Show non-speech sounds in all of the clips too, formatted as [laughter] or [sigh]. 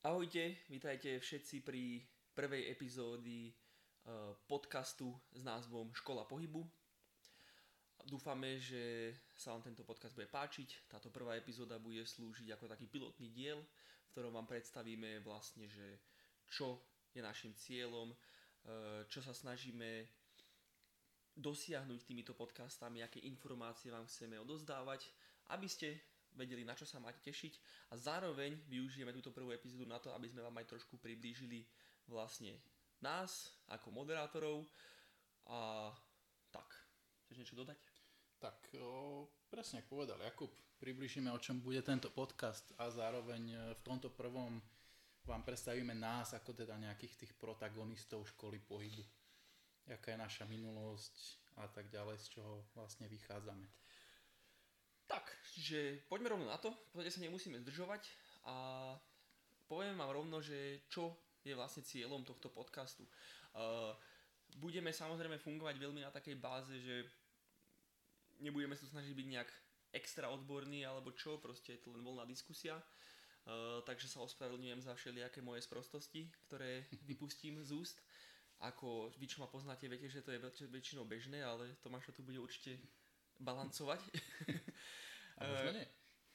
Ahojte, vítajte všetci pri prvej epizódy eh, podcastu s názvom Škola pohybu. Dúfame, že sa vám tento podcast bude páčiť. Táto prvá epizóda bude slúžiť ako taký pilotný diel, v ktorom vám predstavíme vlastne, že čo je našim cieľom, eh, čo sa snažíme dosiahnuť týmito podcastami, aké informácie vám chceme odozdávať, aby ste vedeli, na čo sa máte tešiť a zároveň využijeme túto prvú epizódu na to, aby sme vám aj trošku priblížili vlastne nás ako moderátorov a tak. Chceš niečo dodať? Tak, o, presne ako povedal Jakub, približíme o čom bude tento podcast a zároveň e, v tomto prvom vám predstavíme nás ako teda nejakých tých protagonistov školy pohybu. Jaká je naša minulosť a tak ďalej, z čoho vlastne vychádzame. Tak, že poďme rovno na to, v podstate sa nemusíme zdržovať a poviem vám rovno, že čo je vlastne cieľom tohto podcastu. Uh, budeme samozrejme fungovať veľmi na takej báze, že nebudeme sa snažiť byť nejak extra odborný alebo čo, proste je to len voľná diskusia. Uh, takže sa ospravedlňujem za všelijaké moje sprostosti, ktoré [laughs] vypustím z úst. Ako vy, čo ma poznáte, viete, že to je väčšinou bežné, ale to tu bude určite balancovať. [laughs] A možno nie.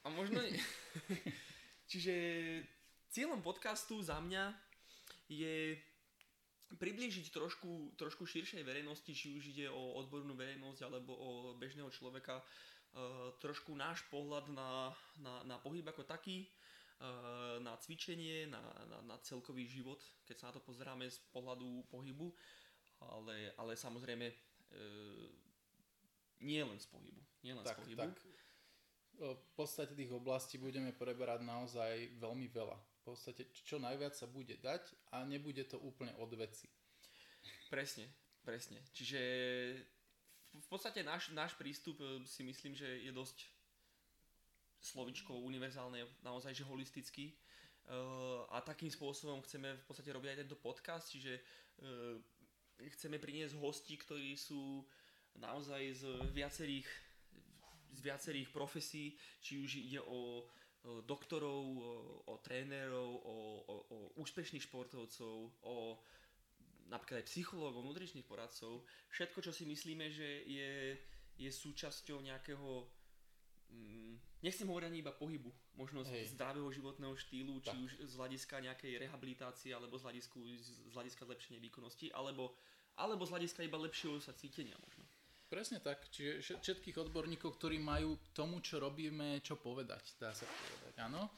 A možno nie. [laughs] Čiže cieľom podcastu za mňa je priblížiť trošku, trošku širšej verejnosti, či už ide o odbornú verejnosť alebo o bežného človeka, uh, trošku náš pohľad na, na, na pohyb ako taký, uh, na cvičenie, na, na, na celkový život, keď sa na to pozeráme z pohľadu pohybu, ale, ale samozrejme nie len z pohybu. Nie len tak, z pohybu. Tak. V podstate tých oblastí budeme preberať naozaj veľmi veľa. V podstate čo najviac sa bude dať a nebude to úplne od veci. Presne, presne. Čiže v podstate náš, náš prístup e, si myslím, že je dosť slovičko univerzálne, naozaj že holistický. Uh, a takým spôsobom chceme v podstate robiť aj tento podcast, čiže uh, chceme priniesť hosti, ktorí sú naozaj z viacerých, z viacerých profesí, či už ide o doktorov, o, trénerov, o, o, o úspešných športovcov, o napríklad aj psychológov, nutričných poradcov. Všetko, čo si myslíme, že je, je súčasťou nejakého mm, nechcem hovoriť ani iba pohybu, možno z zdravého životného štýlu, či tak. už z hľadiska nejakej rehabilitácie, alebo z hľadiska, z hľadiska zlepšenia výkonnosti, alebo, alebo z hľadiska iba lepšieho sa cítenia možno. Presne tak, čiže všetkých odborníkov, ktorí majú tomu, čo robíme, čo povedať, dá sa povedať, áno.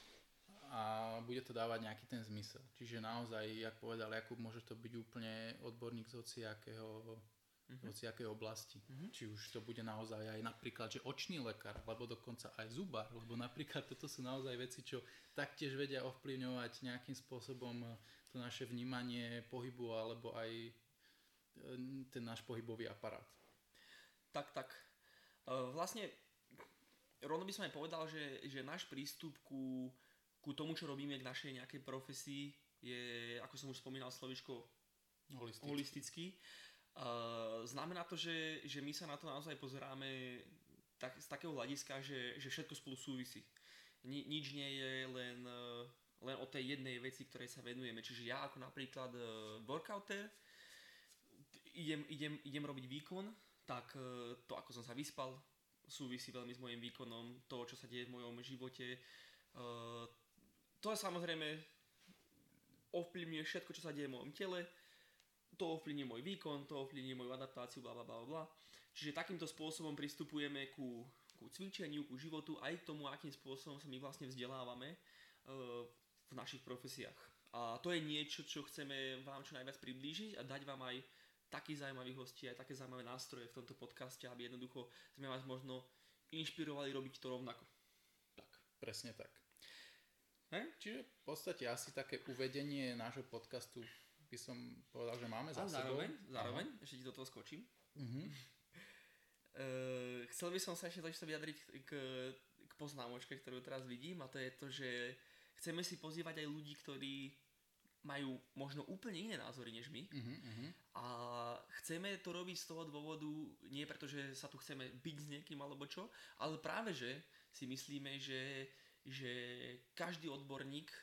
A bude to dávať nejaký ten zmysel. Čiže naozaj, jak povedal Jakub, môže to byť úplne odborník z hociakého mm-hmm. hociakej oblasti. Mm-hmm. Či už to bude naozaj aj napríklad, že očný lekár, alebo dokonca aj zubar, lebo napríklad toto sú naozaj veci, čo taktiež vedia ovplyvňovať nejakým spôsobom to naše vnímanie pohybu, alebo aj e, ten náš pohybový aparát tak, tak. E, vlastne, rovno by som aj povedal, že, že náš prístup ku, ku tomu, čo robíme k našej nejakej profesii je, ako som už spomínal, slovičko holistický. holistický. Uh, znamená to, že, že my sa na to naozaj pozeráme tak, z takého hľadiska, že, že všetko spolu súvisí. Ni, nič nie je len, uh, len o tej jednej veci, ktorej sa venujeme. Čiže ja ako napríklad workouter idem, idem, idem robiť výkon, tak e, to, ako som sa vyspal, súvisí veľmi s mojim výkonom, to, čo sa deje v mojom živote. E, to je samozrejme ovplyvňuje všetko, čo sa deje v mojom tele, to ovplyvní môj výkon, to ovplyvní moju adaptáciu, bla bla bla. Čiže takýmto spôsobom pristupujeme ku, ku cvičeniu, ku životu, aj k tomu, akým spôsobom sa my vlastne vzdelávame e, v našich profesiách. A to je niečo, čo chceme vám čo najviac priblížiť a dať vám aj takých zaujímavých hostí, aj také zaujímavé nástroje v tomto podcaste, aby jednoducho sme vás možno inšpirovali robiť to rovnako. Tak. Presne tak. He? Čiže v podstate asi také uvedenie nášho podcastu by som povedal, že máme za sebou. Zároveň, zároveň ešte ti do toho skočím. Uh-huh. [laughs] Uh, chcel by som sa ešte to vyjadriť k, k poznámočke, ktorú teraz vidím a to je to, že chceme si pozývať aj ľudí, ktorí majú možno úplne iné názory než my. Uh-huh, a chceme to robiť z toho dôvodu, nie preto, že sa tu chceme byť s niekým alebo čo, ale práve, že si myslíme, že že každý odborník e,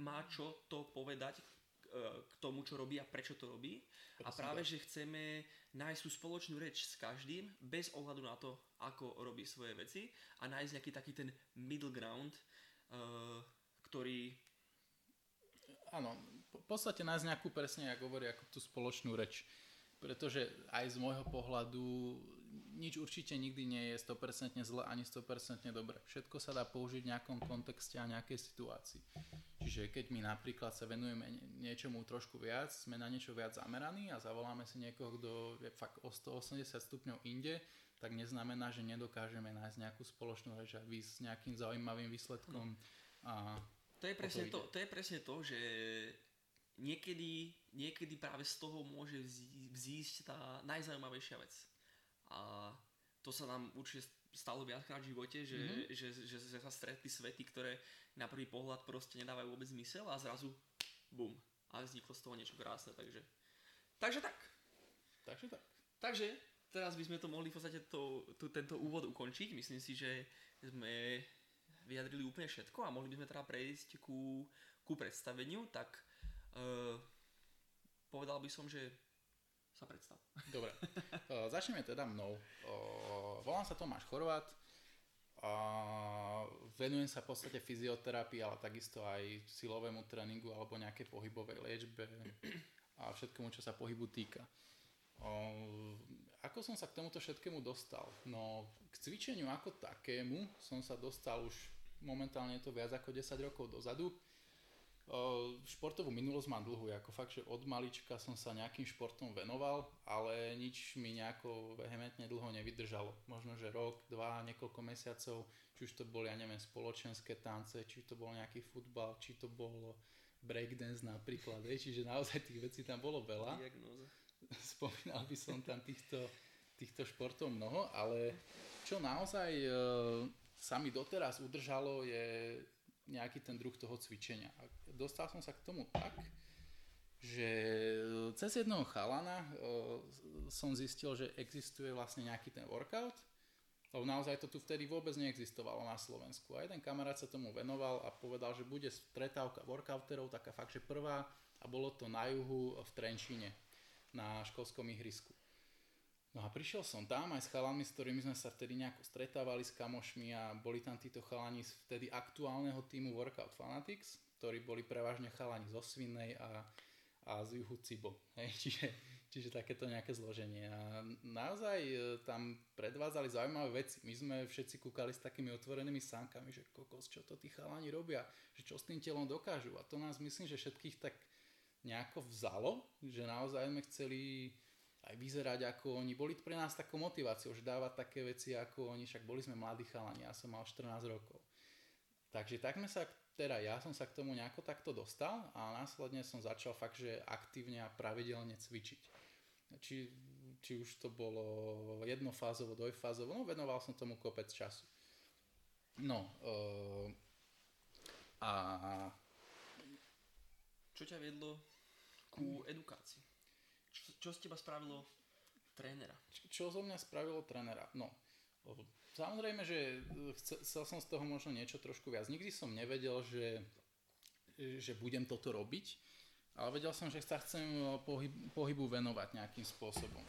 má čo to povedať k tomu, čo robí a prečo to robí. Presne a práve, že chceme nájsť tú spoločnú reč s každým, bez ohľadu na to, ako robí svoje veci a nájsť nejaký taký ten middle ground, uh, ktorý... Áno, v podstate nájsť nejakú presne, ako hovorí, ako tú spoločnú reč. Pretože aj z môjho pohľadu nič určite nikdy nie je 100% zle ani 100% dobre. Všetko sa dá použiť v nejakom kontexte a nejakej situácii. Čiže keď my napríklad sa venujeme niečomu trošku viac, sme na niečo viac zameraní a zavoláme si niekoho, kto je fakt o 180 stupňov inde, tak neznamená, že nedokážeme nájsť nejakú spoločnú reč a výsť s nejakým zaujímavým výsledkom. A to je presne to, to, je presne to že niekedy, niekedy práve z toho môže vzísť tá najzaujímavejšia vec. A to sa nám určite stalo viackrát v živote, že, mm-hmm. že, že, že sa stretli svety, ktoré na prvý pohľad proste nedávajú vôbec zmysel a zrazu bum. A vzniklo z toho niečo krásne, takže... Takže tak. Takže tak. Takže teraz by sme to mohli v podstate to, to, tento úvod ukončiť. Myslím si, že sme vyjadrili úplne všetko a mohli by sme teda prejsť ku, ku predstaveniu, tak uh, povedal by som, že sa predstav. Dobre, uh, začneme teda mnou. Uh, volám sa Tomáš Chorvát, uh, venujem sa v podstate fyzioterapii, ale takisto aj silovému tréningu alebo nejakej pohybovej liečbe a všetkému, čo sa pohybu týka. Uh, ako som sa k tomuto všetkému dostal? No, k cvičeniu ako takému som sa dostal už momentálne je to viac ako 10 rokov dozadu športovú minulosť mám dlhú, ako fakt, že od malička som sa nejakým športom venoval, ale nič mi nejako vehementne dlho nevydržalo. Možno, že rok, dva, niekoľko mesiacov, či už to boli, ja neviem, spoločenské tance, či to bol nejaký futbal, či to bol breakdance napríklad, čiže naozaj tých vecí tam bolo veľa. Diagnóza. [laughs] Spomínal by som tam týchto, týchto športov mnoho, ale čo naozaj e, sa mi doteraz udržalo je nejaký ten druh toho cvičenia. A dostal som sa k tomu tak, že cez jednoho chalana uh, som zistil, že existuje vlastne nejaký ten workout, lebo naozaj to tu vtedy vôbec neexistovalo na Slovensku. A jeden kamarát sa tomu venoval a povedal, že bude stretávka workouterov, taká fakt, že prvá, a bolo to na juhu v Trenčíne, na školskom ihrisku. No a prišiel som tam aj s chalami, s ktorými sme sa vtedy nejako stretávali s kamošmi a boli tam títo chalani z vtedy aktuálneho týmu Workout Fanatics, ktorí boli prevažne chalani zo Svinnej a, a z juhu Cibo. Hej, [laughs] čiže, čiže takéto nejaké zloženie. A naozaj e, tam predvádzali zaujímavé veci. My sme všetci kúkali s takými otvorenými sánkami, že kokos, čo to tí chalani robia, že čo s tým telom dokážu. A to nás myslím, že všetkých tak nejako vzalo, že naozaj sme chceli aj vyzerať ako oni. Boli pre nás takou motiváciou, že dávať také veci ako oni, však boli sme mladí chalani, ja som mal 14 rokov. Takže tak sme sa, teda ja som sa k tomu nejako takto dostal a následne som začal fakt, že aktívne a pravidelne cvičiť. Či, či už to bolo jednofázovo, dvojfázovo, no venoval som tomu kopec času. No, uh, a... Čo ťa vedlo ku edukácii? Čo, z teba spravilo trénera? Čo zo mňa spravilo trénera? No, samozrejme, že chcel som z toho možno niečo trošku viac. Nikdy som nevedel, že, že budem toto robiť, ale vedel som, že sa chcem pohyb, pohybu venovať nejakým spôsobom.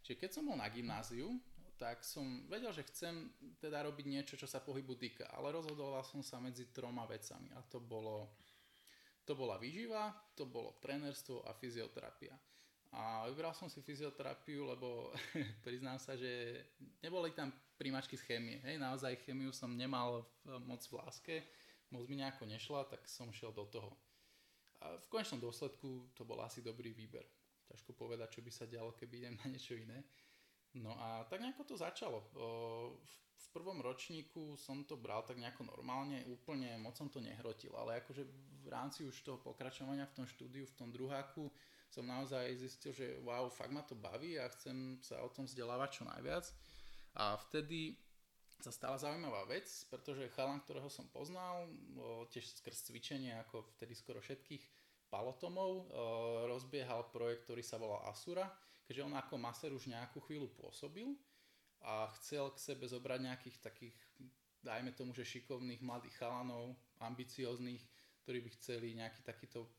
Čiže keď som bol na gymnáziu, tak som vedel, že chcem teda robiť niečo, čo sa pohybu týka, ale rozhodoval som sa medzi troma vecami a to bolo to bola výživa, to bolo trénerstvo a fyzioterapia. A vybral som si fyzioterapiu, lebo [laughs] priznám sa, že neboli tam príjmačky z chémie. Hej, naozaj chémiu som nemal v, moc v láske, moc mi nejako nešla, tak som šiel do toho. A v konečnom dôsledku to bol asi dobrý výber. Ťažko povedať, čo by sa dialo, keby idem na niečo iné. No a tak nejako to začalo. V prvom ročníku som to bral tak nejako normálne, úplne moc som to nehrotil, ale akože v rámci už toho pokračovania v tom štúdiu, v tom druháku, som naozaj zistil, že wow, fakt ma to baví a chcem sa o tom vzdelávať čo najviac. A vtedy sa stala zaujímavá vec, pretože chalan, ktorého som poznal, tiež skrz cvičenie, ako vtedy skoro všetkých palotomov, rozbiehal projekt, ktorý sa volal Asura, keďže on ako maser už nejakú chvíľu pôsobil a chcel k sebe zobrať nejakých takých dajme tomu, že šikovných mladých chalanov, ambicióznych, ktorí by chceli nejaký takýto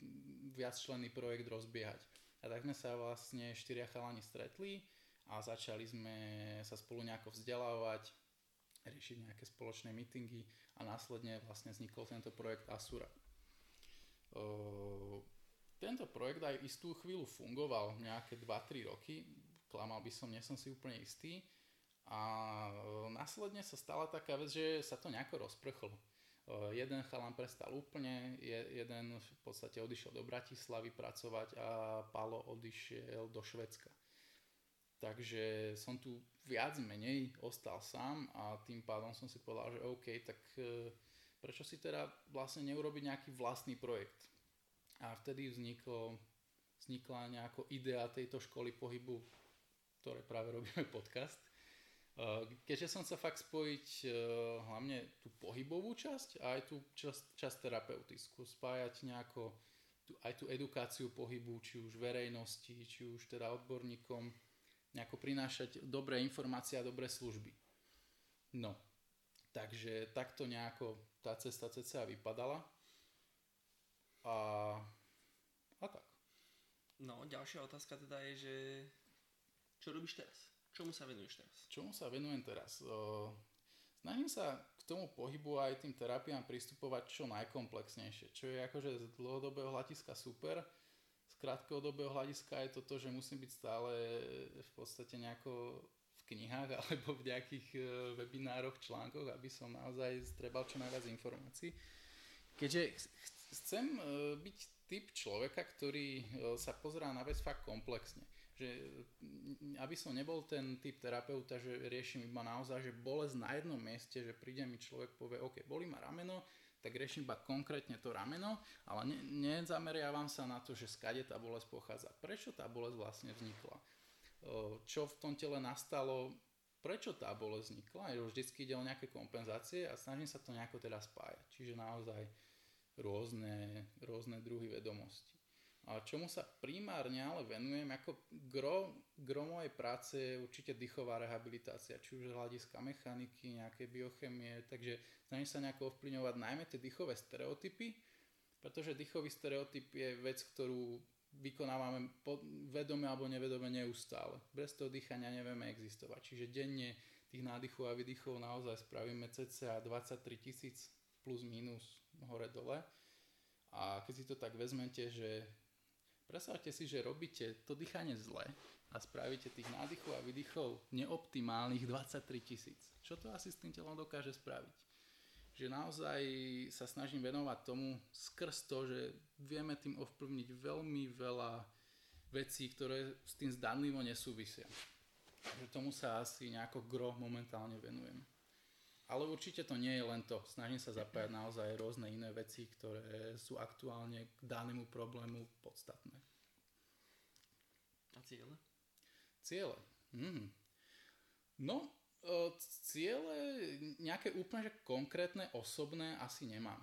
viacčlenný projekt rozbiehať. A tak sme sa vlastne štyria chalani stretli a začali sme sa spolu nejako vzdelávať, riešiť nejaké spoločné meetingy a následne vlastne vznikol tento projekt Asura. Tento projekt aj istú chvíľu fungoval, nejaké 2-3 roky, klamal by som, nie som si úplne istý. A následne sa stala taká vec, že sa to nejako rozprchlo jeden chalan prestal úplne, jeden v podstate odišiel do Bratislavy pracovať a Palo odišiel do Švedska. Takže som tu viac menej ostal sám a tým pádom som si povedal, že OK, tak e, prečo si teda vlastne neurobiť nejaký vlastný projekt. A vtedy vzniklo, vznikla nejako idea tejto školy pohybu, ktoré práve robíme podcast. Eh, keďže som sa fakt spojiť eh, hlavne tú pohybovú časť a aj tú časť, časť terapeutickú, spájať nejako tú, aj tú edukáciu pohybu, či už verejnosti, či už teda odborníkom, nejako prinášať dobré informácie a dobré služby. No, takže takto nejako tá cesta cca vypadala. A, a tak. No, ďalšia otázka teda je, že čo robíš teraz? Čomu sa venuješ teraz? Čomu sa venujem teraz? snažím sa k tomu pohybu aj tým terapiám pristupovať čo najkomplexnejšie, čo je akože z dlhodobého hľadiska super. Z krátkodobého hľadiska je to že musím byť stále v podstate nejako v knihách [laughs] alebo v nejakých e, webinároch, článkoch, aby som naozaj strebal čo najviac informácií. Keďže chcem e, byť typ človeka, ktorý e, sa pozerá na vec fakt komplexne že aby som nebol ten typ terapeuta, že riešim iba naozaj, že bolesť na jednom mieste, že príde mi človek povie, OK, bolí ma rameno, tak riešim iba konkrétne to rameno, ale ne, nezameriavam sa na to, že skade tá bolesť pochádza. Prečo tá bolesť vlastne vznikla? Čo v tom tele nastalo? Prečo tá bolesť vznikla? Vždycky ide o nejaké kompenzácie a snažím sa to nejako teda spájať. Čiže naozaj rôzne, rôzne druhy vedomosti. A čomu sa primárne ale venujem, ako gro, gro mojej práce je určite dýchová rehabilitácia, či už z hľadiska mechaniky, nejaké biochemie, takže snažím sa nejako ovplyvňovať najmä tie dýchové stereotypy, pretože dýchový stereotyp je vec, ktorú vykonávame vedome alebo nevedome neustále. Bez toho dýchania nevieme existovať. Čiže denne tých nádychov a výdychov naozaj spravíme cca 23 tisíc plus minus hore dole. A keď si to tak vezmete, že Predstavte si, že robíte to dýchanie zle a spravíte tých nádychov a výdychov neoptimálnych 23 tisíc. Čo to asi s tým telom dokáže spraviť? Že naozaj sa snažím venovať tomu skrz to, že vieme tým ovplyvniť veľmi veľa vecí, ktoré s tým zdanlivo nesúvisia. Že tomu sa asi nejako gro momentálne venujem. Ale určite to nie je len to. Snažím sa zapájať naozaj rôzne iné veci, ktoré sú aktuálne k danému problému podstatné. A ciele? Ciele. Mm. No, e, ciele nejaké úplne že konkrétne, osobné asi nemám.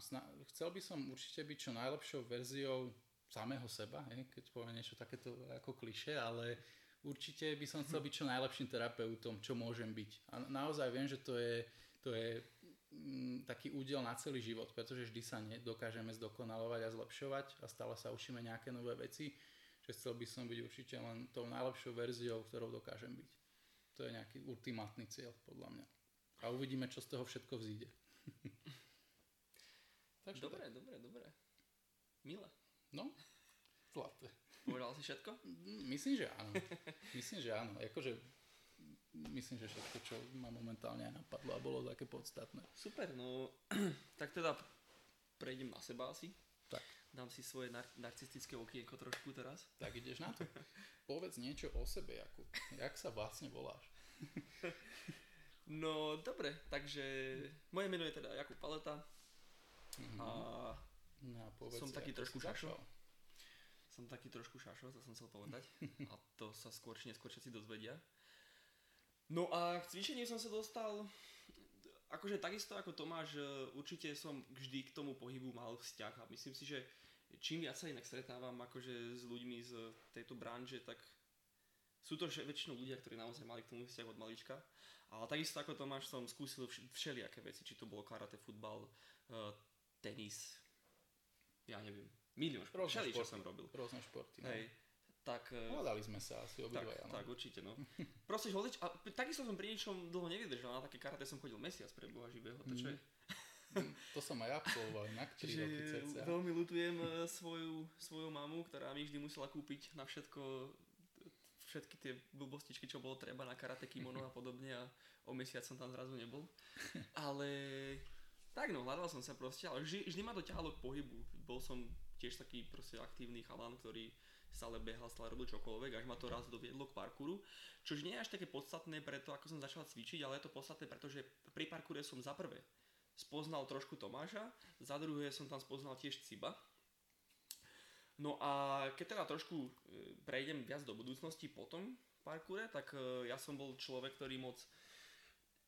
Chcel by som určite byť čo najlepšou verziou samého seba, keď poviem niečo takéto ako kliše, ale určite by som chcel byť čo najlepším terapeutom, čo môžem byť. A naozaj viem, že to je to je mm, taký údel na celý život, pretože vždy sa dokážeme zdokonalovať a zlepšovať a stále sa učíme nejaké nové veci, že chcel by som byť určite len tou najlepšou verziou, ktorou dokážem byť. To je nejaký ultimátny cieľ, podľa mňa. A uvidíme, čo z toho všetko vzíde. [laughs] Takže dobre, tak. dobre, dobre. Milé. No, zlaté. Povedal si všetko? Myslím, že áno. Myslím, že áno. Akože myslím, že všetko, čo ma momentálne napadlo a bolo také podstatné. Super, no [clears throat] tak teda prejdem na seba asi. Tak. Dám si svoje nar- narcistické okienko trošku teraz. Tak ideš na to. [laughs] Povedz niečo o sebe, Jakub. Jak sa vlastne voláš? [laughs] no dobre, takže moje meno je teda Jakub Paleta. Mm-hmm. A no, povedz, som taký trošku šašo. Som taký trošku šašo, to som chcel povedať. A to sa skôr či neskôr všetci dozvedia. No a k cvičeniu som sa dostal, akože takisto ako Tomáš, e, určite som vždy k tomu pohybu mal vzťah a myslím si, že čím viac sa inak stretávam akože s ľuďmi z tejto branže, tak sú to väčšinou ľudia, ktorí naozaj mali k tomu vzťah od malička. Ale takisto ako Tomáš som skúsil všelijaké veci, či to bolo karate, futbal, uh, tenis, ja neviem, milión šport, všeli, čo som robil. Rôzne športy. No. Tak... Hľadali sme sa asi obidvaja. Tak, no. tak, určite, no. Proste hľadiť, a takisto som pri niečom dlho nevydržal, na také karate som chodil mesiac pre Boha živého, to čo je? to som aj absolvoval inak, 3 Čiže roky cca. veľmi lutujem e, svoju, svoju mamu, ktorá mi vždy musela kúpiť na všetko všetky tie blbostičky, čo bolo treba na karate kimono a podobne a o mesiac som tam zrazu nebol. Ale tak no, hľadal som sa proste, ale vždy, vždy ma to ťahalo k pohybu. Bol som tiež taký proste aktívny chalan, ktorý stále behal, stále robil čokoľvek, až ma to raz doviedlo k parkouru. Čož nie je až také podstatné preto, ako som začal cvičiť, ale je to podstatné, pretože pri parkoure som za prvé spoznal trošku Tomáša, za druhé som tam spoznal tiež Ciba. No a keď teda trošku e, prejdem viac do budúcnosti potom v parkoure, tak e, ja som bol človek, ktorý moc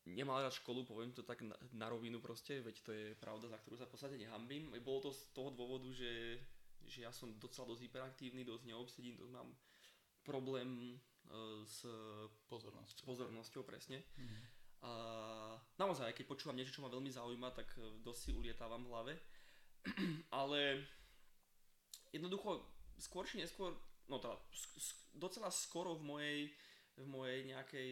nemal rád školu, poviem to tak na, na rovinu proste, veď to je pravda, za ktorú sa v podstate nehambím. Bolo to z toho dôvodu, že, že ja som docela dosť hyperaktívny, dosť neobsedím, dosť mám problém uh, s, Pozornosť. s pozornosťou, presne. Mm-hmm. A naozaj, keď počúvam niečo, čo ma veľmi zaujíma, tak e, dosť si ulietávam v hlave. [clears throat] Ale jednoducho, skôr či neskôr, no teda docela skoro v mojej, v mojej nejakej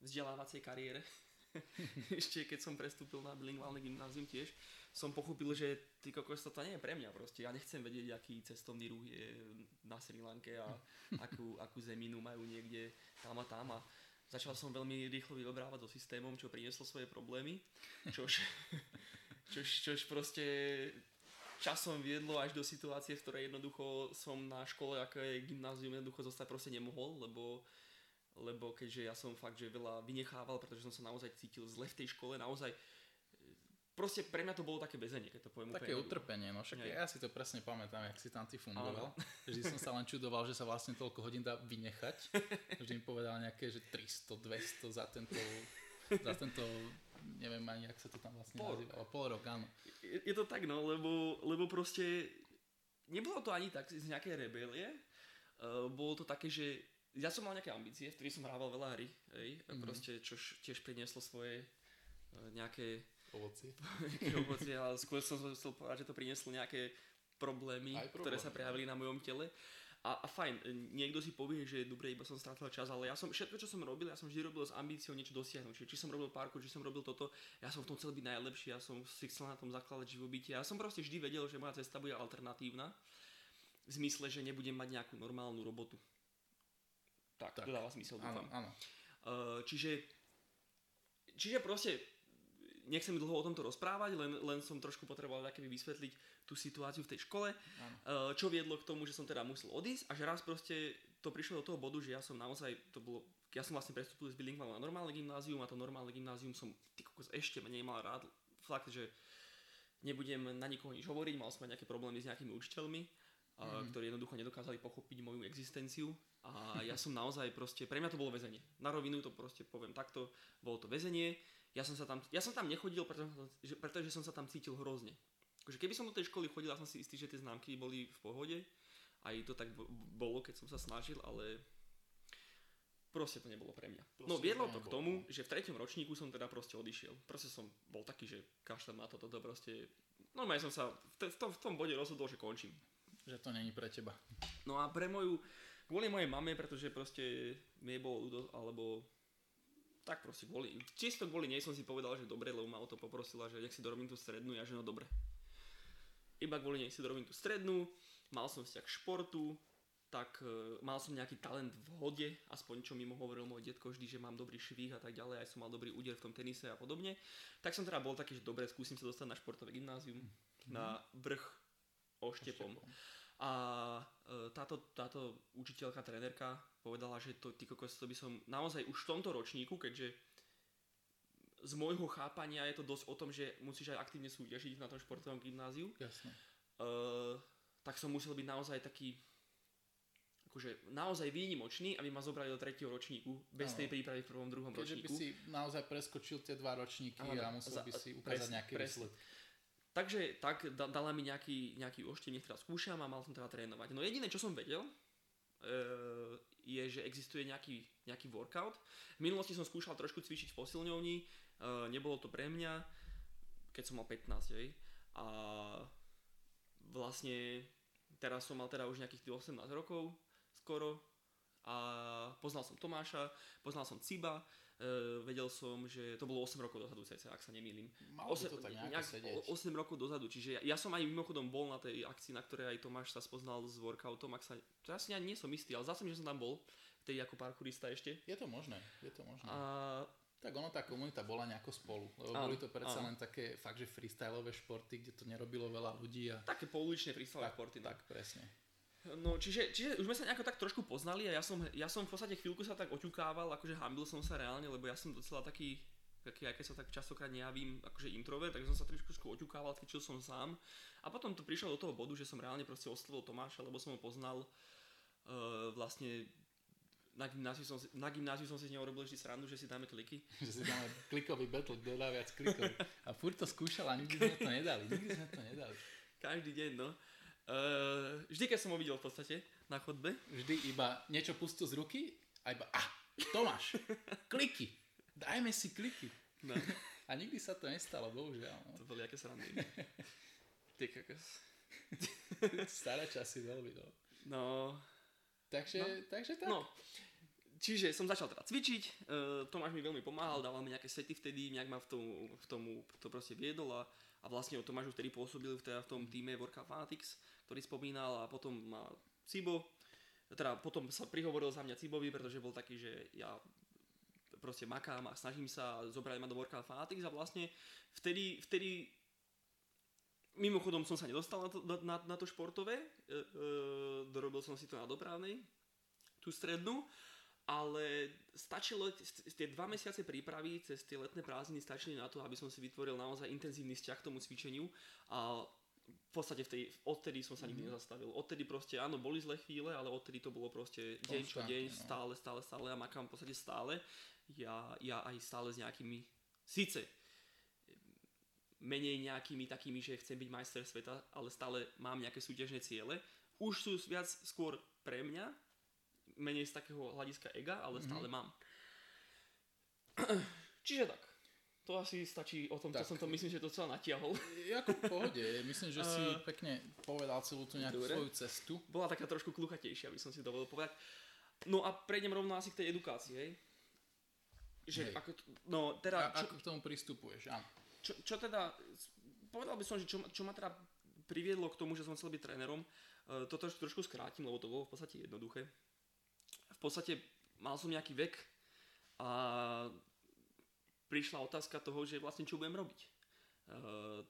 vzdelávacej kariére, [laughs] ešte keď som prestúpil na bilingválne gymnázium tiež, som pochopil, že ty kokos, to nie je pre mňa proste. Ja nechcem vedieť, aký cestovný ruch je na Sri Lanke a [laughs] akú, akú zeminu majú niekde tam a tam a Začal som veľmi rýchlo vydobrávať so systémom, čo prinieslo svoje problémy, čož, [laughs] čož, čož proste časom viedlo až do situácie, v ktorej jednoducho som na škole, ako je gymnázium, jednoducho zostať proste nemohol, lebo lebo keďže ja som fakt, že veľa vynechával, pretože som sa naozaj cítil zle v tej škole, naozaj proste pre mňa to bolo také bezenie, keď to poviem Také utrpenie, no však ja si to presne pamätám, jak si tam ty fungoval. [laughs] Vždy som sa len čudoval, že sa vlastne toľko hodín dá vynechať. Vždy mi povedal nejaké, že 300, 200 za tento, za tento neviem ani, jak sa to tam vlastne pol nazývalo. Pol rok, áno. Je, je to tak, no, lebo, lebo proste nebolo to ani tak z nejakej rebelie. Uh, bolo to také, že ja som mal nejaké ambície, v ktorých som hrával veľa hry, hej, mm-hmm. proste, čo tiež prinieslo svoje uh, nejaké Ovocie. ovocie, [laughs] ale skôr som chcel povedať, že to prinieslo nejaké problémy, problémy, ktoré sa prejavili na mojom tele. A, a fajn, niekto si povie, že dobre, iba som strátil čas, ale ja som všetko, čo som robil, ja som vždy robil s ambíciou niečo dosiahnuť. Čiže či som robil parku, či som robil toto, ja som v tom chcel byť najlepší, ja som si chcel na tom zakladať živobytie. Ja som proste vždy vedel, že moja cesta bude alternatívna. V zmysle, že nebudem mať nejakú normálnu robotu. Tak, tak. to dáva zmysel, dúfam. Áno, áno. Uh, čiže, čiže proste nechcem dlho o tomto rozprávať, len, len som trošku potreboval keby vysvetliť tú situáciu v tej škole, ano. čo viedlo k tomu, že som teda musel odísť a že raz proste to prišlo do toho bodu, že ja som naozaj, to bolo, ja som vlastne prestúpil z bilingvalu na normálne gymnázium a to normálne gymnázium som ty kokos ešte menej mal rád. Fakt, že nebudem na nikoho nič hovoriť, mal som aj nejaké problémy s nejakými učiteľmi, mm. ktorí jednoducho nedokázali pochopiť moju existenciu a ja som naozaj proste, pre mňa to bolo väzenie. Na rovinu to proste poviem takto, bolo to väzenie ja som sa tam, ja som tam nechodil, pretože, pretože som sa tam cítil hrozne. Akože keby som do tej školy chodil, ja som si istý, že tie známky boli v pohode. Aj to tak bolo, keď som sa snažil, ale proste to nebolo pre mňa. Proste no viedlo to k tomu, že v treťom ročníku som teda proste odišiel. Proste som bol taký, že kašľam na to, toto proste... Normálne som sa v, v, tom, v tom bode rozhodol, že končím. Že to není pre teba. No a pre moju, kvôli mojej mame, pretože proste ľúdo, alebo tak proste kvôli, čisto kvôli nej som si povedal, že dobre, lebo ma o to poprosila, že nech si dorobím tú strednú, ja že no dobre. Iba kvôli nej si dorobím tú strednú, mal som vzťah k športu, tak uh, mal som nejaký talent v hode, aspoň čo mimo hovoril môj detko vždy, že mám dobrý švih a tak ďalej, aj som mal dobrý úder v tom tenise a podobne. Tak som teda bol taký, že dobre, skúsim sa dostať na športové gymnázium, mm-hmm. na vrch oštepom. oštepom. A uh, táto, táto učiteľka, trénerka povedala, že to, ty kokos, to by som naozaj už v tomto ročníku, keďže z môjho chápania je to dosť o tom, že musíš aj aktívne súťažiť na tom športovom gymnáziu. Jasne. Uh, tak som musel byť naozaj taký akože naozaj výnimočný, aby ma zobrali do tretieho ročníku bez no. tej prípravy v prvom, druhom Keďže ročníku. by si naozaj preskočil tie dva ročníky Áno, a musel za, by si ukázať presne, nejaký výsledok. Takže tak da, dala mi nejaký, nejaký oštiev, nech skúšam a mal som teda trénovať. No jediné, čo som vedel, je, že existuje nejaký, nejaký workout. V minulosti som skúšal trošku cvičiť v posilňovni, e, nebolo to pre mňa, keď som mal 15, hej. A vlastne teraz som mal teda už nejakých 18 rokov skoro a poznal som Tomáša, poznal som Ciba, Uh, vedel som, že to bolo 8 rokov dozadu, cca, ak sa nemýlim. Malo 8, to tak nejak sedieť. 8 rokov dozadu, čiže ja, ja som aj mimochodom bol na tej akcii, na ktorej aj Tomáš sa spoznal s workoutom, ak sa, to ja nie som istý, ale zase, že som tam bol, vtedy ako parkourista ešte. Je to možné, je to možné. A... Tak ono, tá komunita bola nejako spolu, lebo áno, boli to predsa áno. len také fakt, že freestyleové športy, kde to nerobilo veľa ľudí. A... Také pouličné freestyle športy. No. Tak, presne. No, čiže, čiže už sme sa nejako tak trošku poznali a ja som, ja som v podstate chvíľku sa tak oťukával, akože hambil som sa reálne, lebo ja som docela taký, taký aj keď sa tak častokrát nejavím, akože introvert, tak som sa trošku oťukával, cvičil som sám. A potom to prišlo do toho bodu, že som reálne proste oslovil Tomáša, lebo som ho poznal uh, vlastne na gymnáziu, som na gymnáziu som si z neho robil vždy srandu, že si dáme kliky. [laughs] že si dáme klikový battle, kto dá viac klikov. A furt to skúšal a nikdy sme to nedali. Nikdy sme to nedali. Každý deň, no. Uh, vždy, keď som ho videl v podstate na chodbe. Vždy iba niečo pustil z ruky a iba, ah, Tomáš, kliky, dajme si kliky. No. A nikdy sa to nestalo, bohužiaľ. No. To boli aké srandy. [laughs] Ty kakos. [laughs] Staré časy veľmi, no. No. Takže, no. takže tak. No. Čiže som začal teda cvičiť, uh, Tomáš mi veľmi pomáhal, dával mi nejaké sety vtedy, nejak ma v tom, v tomu to proste viedol a, a vlastne o Tomáš už vtedy pôsobil teda v tom týme Workout Fanatics ktorý spomínal a potom má Cibo, teda potom sa prihovoril za mňa Cibovi, pretože bol taký, že ja proste makám a snažím sa zobrať ma do Workout Fanatics a vlastne vtedy, vtedy mimochodom som sa nedostal na to, na, na to športové, e, e, dorobil som si to na dopravnej, tú strednú, ale stačilo, tie dva mesiace prípravy cez tie letné prázdniny stačili na to, aby som si vytvoril naozaj intenzívny vzťah k tomu cvičeniu a v podstate v tej, odtedy som sa nikdy mm-hmm. nezastavil. Odtedy proste, áno, boli zlé chvíle, ale odtedy to bolo proste deň čo deň, no. stále, stále, stále a makám v podstate stále. Ja, ja aj stále s nejakými, síce menej nejakými takými, že chcem byť majster sveta, ale stále mám nejaké súťažné ciele. Už sú viac skôr pre mňa, menej z takého hľadiska ega, ale mm-hmm. stále mám. [clears throat] Čiže tak. To asi stačí o tom, tak, čo som to myslím, že to celé natiahol. Ako v pohode, [laughs] myslím, že si uh, pekne povedal celú tú nejakú dobre. svoju cestu. Bola taká trošku kluchatejšia, aby som si dovolil povedať. No a prejdem rovno asi k tej edukácii, hej? Že hej. ako, no teda... A, čo, ako k tomu pristupuješ, áno. Čo, čo teda, povedal by som, že čo, čo ma teda priviedlo k tomu, že som chcel byť trénerom, uh, to trošku, trošku skrátim, lebo to bolo v podstate jednoduché. Podstate mal som nejaký vek a prišla otázka toho, že vlastne čo budem robiť. Uh,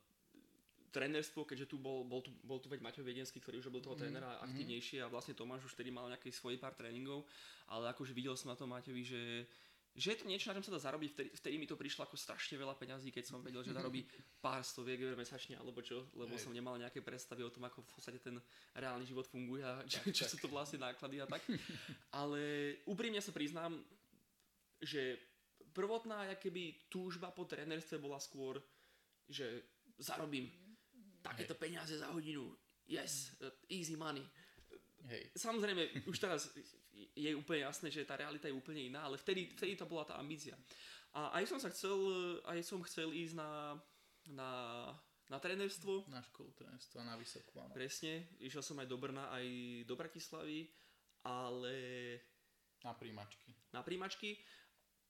trénerstvo, keďže tu bol, bol, tu, bol tu veď Maťo Viedenský, ktorý už robil toho mm, trénera aktívnejšie a vlastne Tomáš už vtedy mal nejaký svoj pár tréningov, ale akože videl som na tom Maťovi, že, že je to niečo, na čom sa dá zarobiť, vtedy, vtedy mi to prišlo ako strašne veľa peňazí, keď som vedel, že zarobí [laughs] pár stoviek eur mesačne alebo čo, lebo Hej. som nemal nejaké predstavy o tom, ako v podstate ten reálny život funguje a čo, čo sú to vlastne náklady a tak. [laughs] Ale úprimne sa priznám, že prvotná keby túžba po trénerstve bola skôr, že zarobím takéto peniaze za hodinu. Yes, easy money. Hej. Samozrejme, už teraz je úplne jasné, že tá realita je úplne iná, ale vtedy, vtedy to bola tá ambícia. A aj som sa chcel, aj som chcel ísť na, na, na trénerstvo. Na školu trénerstva, na vysokú. Áno. Presne, išiel som aj do Brna, aj do Bratislavy, ale... Na príjmačky. Na príjmačky.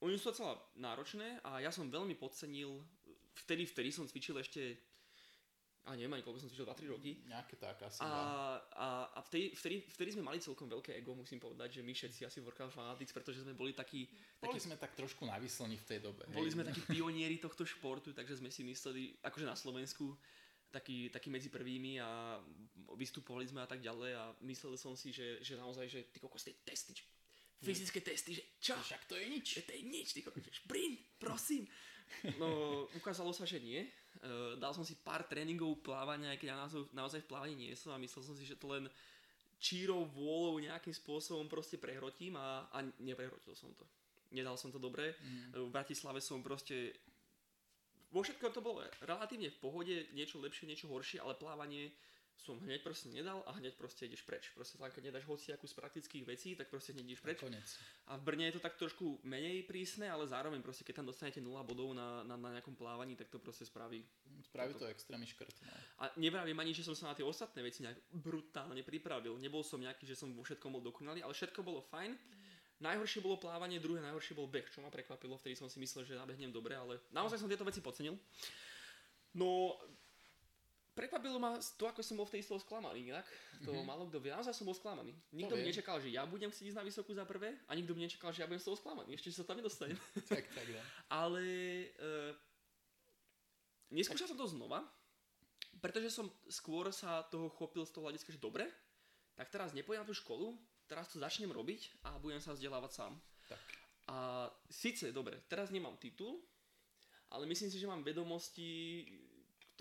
Oni sú docela náročné a ja som veľmi podcenil, vtedy, vtedy som cvičil ešte a neviem ani koľko som cvičil, 2-3 roky. Nejaké tak asi. A, a, a vtedy, vtedy, vtedy, sme mali celkom veľké ego, musím povedať, že my všetci asi Workout Fanatics, pretože sme boli takí... Boli takí, sme tak trošku navyslení v tej dobe. Boli hej. sme takí pionieri tohto športu, takže sme si mysleli, akože na Slovensku, taký, taký medzi prvými a vystupovali sme a tak ďalej a myslel som si, že, že naozaj, že ty kokos, tie testy, fyzické testy, že čo? Však to je nič. To je nič, ty šprint, prosím. No, ukázalo sa, že nie. Uh, dal som si pár tréningov plávania, aj keď ja naozaj, naozaj v plávaní nie som a myslel som si, že to len čírou vôľou nejakým spôsobom proste prehrotím a, a neprehrotil som to. Nedal som to dobre. Mm. V Bratislave som proste vo všetkom to bolo relatívne v pohode, niečo lepšie, niečo horšie, ale plávanie som hneď proste nedal a hneď proste ideš preč. Proste len keď nedáš hociakú z praktických vecí, tak proste hneď ideš preč. Konec. A v Brne je to tak trošku menej prísne, ale zároveň proste keď tam dostanete 0 bodov na, na, na nejakom plávaní, tak to proste spraví. Spraví to extrémny škrt. No. A nevravím ani, že som sa na tie ostatné veci nejak brutálne pripravil. Nebol som nejaký, že som vo všetkom bol dokonalý, ale všetko bolo fajn. Najhoršie bolo plávanie, druhé najhoršie bol beh, čo ma prekvapilo, vtedy som si myslel, že nabehnem dobre, ale naozaj som tieto veci podcenil. No, Prekvapilo ma to, ako som bol v tej toho sklamaný, inak. To mm-hmm. málo kto vie. Naozaj som bol sklamaný. Nikto mi nečakal, že ja budem chcieť ísť na vysokú za prvé a nikto mi nečakal, že ja budem z toho sklamaný. Ešte sa tam nedostanem. [laughs] tak, tak, ja. Ale uh, neskúšal som to znova, pretože som skôr sa toho chopil z toho hľadiska, že dobre, tak teraz nepôjdem na tú školu, teraz to začnem robiť a budem sa vzdelávať sám. Tak. A síce, dobre, teraz nemám titul, ale myslím si, že mám vedomosti,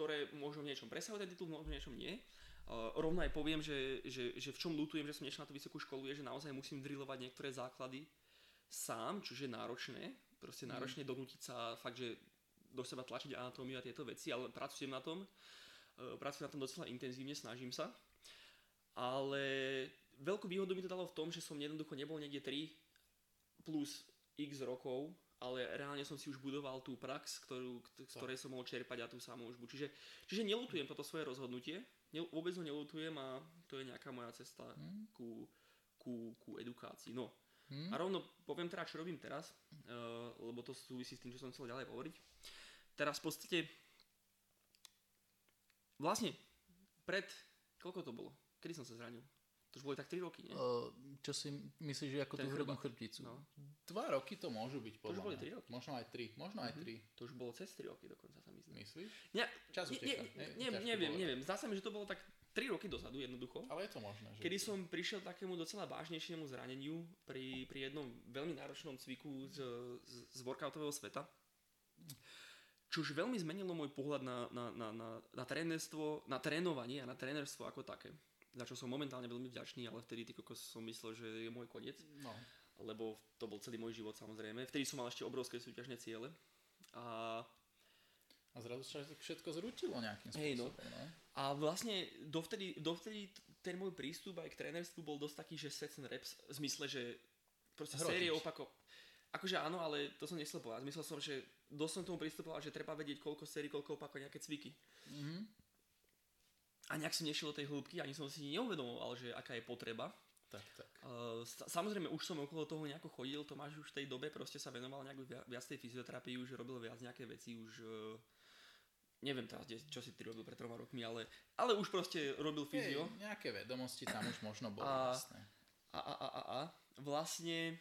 ktoré môžu v niečom presahovať ten titul, možno v niečom nie. Uh, rovno aj poviem, že, že, že v čom lutujem, že som nešiel na tú vysokú školu, je, že naozaj musím drillovať niektoré základy sám, čo je náročné. Proste mm. náročne donútiť sa fakt, že do seba tlačiť anatómiu a tieto veci, ale pracujem na tom. Uh, pracujem na tom docela intenzívne, snažím sa. Ale veľkú výhodu mi to dalo v tom, že som jednoducho nebol niekde 3 plus x rokov ale reálne som si už budoval tú prax, ktorú, z ktorej som mohol čerpať a tú samú užbu. Čiže, čiže nelutujem toto svoje rozhodnutie, ne, vôbec ho nelutujem a to je nejaká moja cesta hmm. ku, ku, ku edukácii. No. Hmm. A rovno poviem teda, čo robím teraz, uh, lebo to súvisí s tým, čo som chcel ďalej hovoriť. Teraz v podstate vlastne pred, koľko to bolo? Kedy som sa zranil? To už boli tak 3 roky, nie? Čo si myslíš, že ako Ten tú hrubnú chrbticu? No. Dva roky to môžu byť, podľa To už boli 3 roky. Možno aj 3, možno aj 3. Mm-hmm. To už bolo cez 3 roky dokonca, sa myslím. Myslíš? Ne, Čas ne, ne, ne, ne, neviem, neviem. Zdá sa mi, že to bolo tak 3 roky dozadu jednoducho. Ale je to možné. Že kedy som prišiel takému docela vážnejšiemu zraneniu pri, pri jednom veľmi náročnom cviku z, z, z workoutového sveta. Čož veľmi zmenilo môj pohľad na, na, na, na, na trénerstvo, na trénovanie a na trénerstvo ako také za čo som momentálne veľmi vďačný, ale vtedy ty kokos som myslel, že je môj koniec. No. Lebo to bol celý môj život samozrejme. Vtedy som mal ešte obrovské súťažné ciele. A a zrazu sa všetko zrutilo nejakým spôsobom. Hey, no. no. A vlastne dovtedy, dovtedy ten môj prístup aj k trénerstvu bol dosť taký, že sets and reps, v zmysle, že proste Hrotič. série opako... Akože áno, ale to som nechcel povedať. Myslel som, že dosť som tomu pristupoval, že treba vedieť, koľko sérií, koľko opako nejaké cviky. Mm-hmm a nejak som nešiel do tej hĺbky, ani som si neuvedomoval, že aká je potreba. Tak, tak. Uh, samozrejme, už som okolo toho nejako chodil, Tomáš už v tej dobe proste sa venoval nejak viac, tej fyzioterapii, už robil viac nejaké veci, už uh, neviem teraz, čo si ty robil pred troma rokmi, ale, ale už proste robil fyzio. Hey, nejaké vedomosti tam už možno boli, a, jasné. A, a, a, a, a, vlastne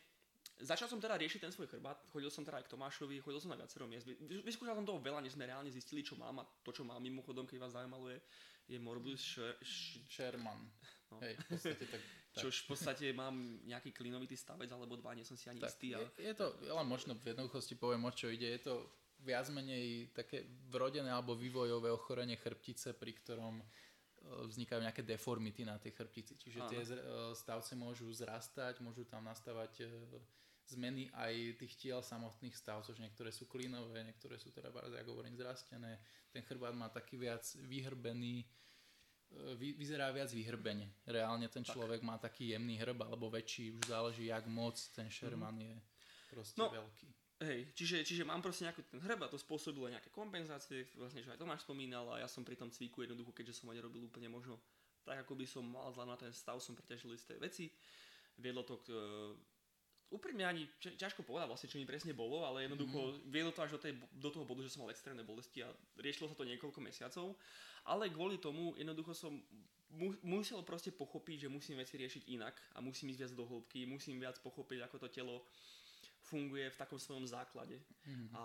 začal som teda riešiť ten svoj chrbát, chodil som teda aj k Tomášovi, chodil som na viacero miest, vyskúšal som toho veľa, než sme reálne zistili, čo mám a to, čo mám mimochodom, keď vás zaujímalo je, je Morbus Sherman. No. Hej, v podstate tak, [laughs] tak. Čož v podstate mám nejaký klinovitý stavec alebo dva, nie som si ani tak, istý. Ale... Je, je to, len možno v jednoduchosti poviem, o čo ide. Je to viac menej také vrodené alebo vývojové ochorenie chrbtice, pri ktorom e, vznikajú nejaké deformity na tej chrbtici. Čiže Áno. tie e, stavce môžu zrastať, môžu tam nastávať e, zmeny aj tých tiel samotných stavcov, že niektoré sú klínové, niektoré sú teda, ako hovorím, zrastené. Ten chrbát má taký viac vyhrbený, e, vy, vyzerá viac vyhrbene. Reálne ten človek tak. má taký jemný hrb alebo väčší, už záleží jak moc ten Sherman mm. je proste no, veľký. Hej, čiže, čiže mám proste nejaký ten hrb a to spôsobilo nejaké kompenzácie, vlastne čo aj Tomáš spomínal a ja som pri tom cviku jednoducho, keďže som ho nerobil úplne možno tak, ako by som mal vzhľadom na ten stav, som preťažil isté veci. Viedlo to k úprimne ani ťažko povedať vlastne, čo mi presne bolo, ale jednoducho mm. viedlo to až do, tej, do toho bodu, že som mal extrémne bolesti a riešilo sa to niekoľko mesiacov. Ale kvôli tomu jednoducho som mu, musel proste pochopiť, že musím veci riešiť inak a musím ísť viac do hĺbky, musím viac pochopiť, ako to telo funguje v takom svojom základe. Mm. A